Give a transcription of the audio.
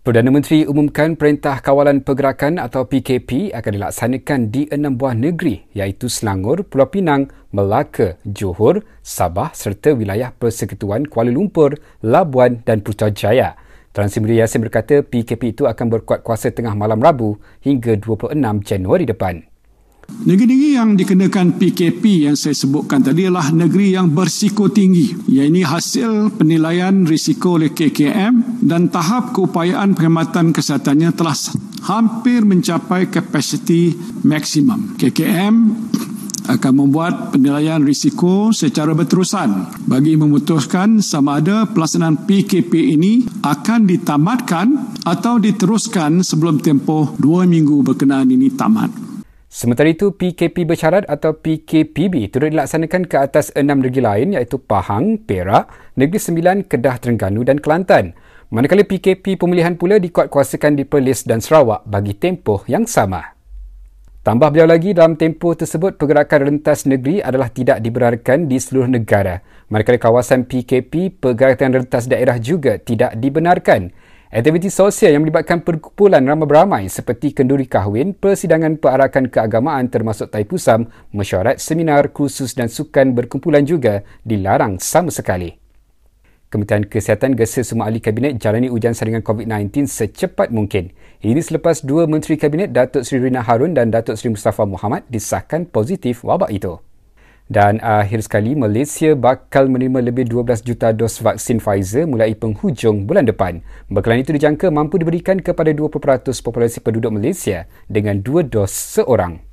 Perdana Menteri umumkan Perintah Kawalan Pergerakan atau PKP akan dilaksanakan di enam buah negeri iaitu Selangor, Pulau Pinang, Melaka, Johor, Sabah serta wilayah Persekutuan Kuala Lumpur, Labuan dan Putrajaya. Tan Sri Yasin berkata PKP itu akan berkuat kuasa tengah malam Rabu hingga 26 Januari depan. Negeri-negeri yang dikenakan PKP yang saya sebutkan tadi adalah negeri yang berisiko tinggi. Ia hasil penilaian risiko oleh KKM dan tahap keupayaan perkhidmatan kesehatannya telah hampir mencapai kapasiti maksimum. KKM akan membuat penilaian risiko secara berterusan bagi memutuskan sama ada pelaksanaan PKP ini akan ditamatkan atau diteruskan sebelum tempoh dua minggu berkenaan ini tamat. Sementara itu, PKP bersyarat atau PKPB turut dilaksanakan ke atas enam negeri lain iaitu Pahang, Perak, Negeri Sembilan, Kedah, Terengganu dan Kelantan. Manakala PKP pemilihan pula dikuatkuasakan di Perlis dan Sarawak bagi tempoh yang sama. Tambah beliau lagi, dalam tempoh tersebut, pergerakan rentas negeri adalah tidak dibenarkan di seluruh negara. Manakala kawasan PKP, pergerakan rentas daerah juga tidak dibenarkan. Aktiviti sosial yang melibatkan perkumpulan ramai-ramai seperti kenduri kahwin, persidangan perarakan keagamaan termasuk taipusam, mesyuarat, seminar, kursus dan sukan berkumpulan juga dilarang sama sekali. Kementerian Kesihatan gesa semua ahli kabinet jalani ujian saringan COVID-19 secepat mungkin. Ini selepas dua Menteri Kabinet Datuk Seri Rina Harun dan Datuk Seri Mustafa Muhammad disahkan positif wabak itu. Dan akhir sekali, Malaysia bakal menerima lebih 12 juta dos vaksin Pfizer mulai penghujung bulan depan. Bekalan itu dijangka mampu diberikan kepada 20% populasi penduduk Malaysia dengan dua dos seorang.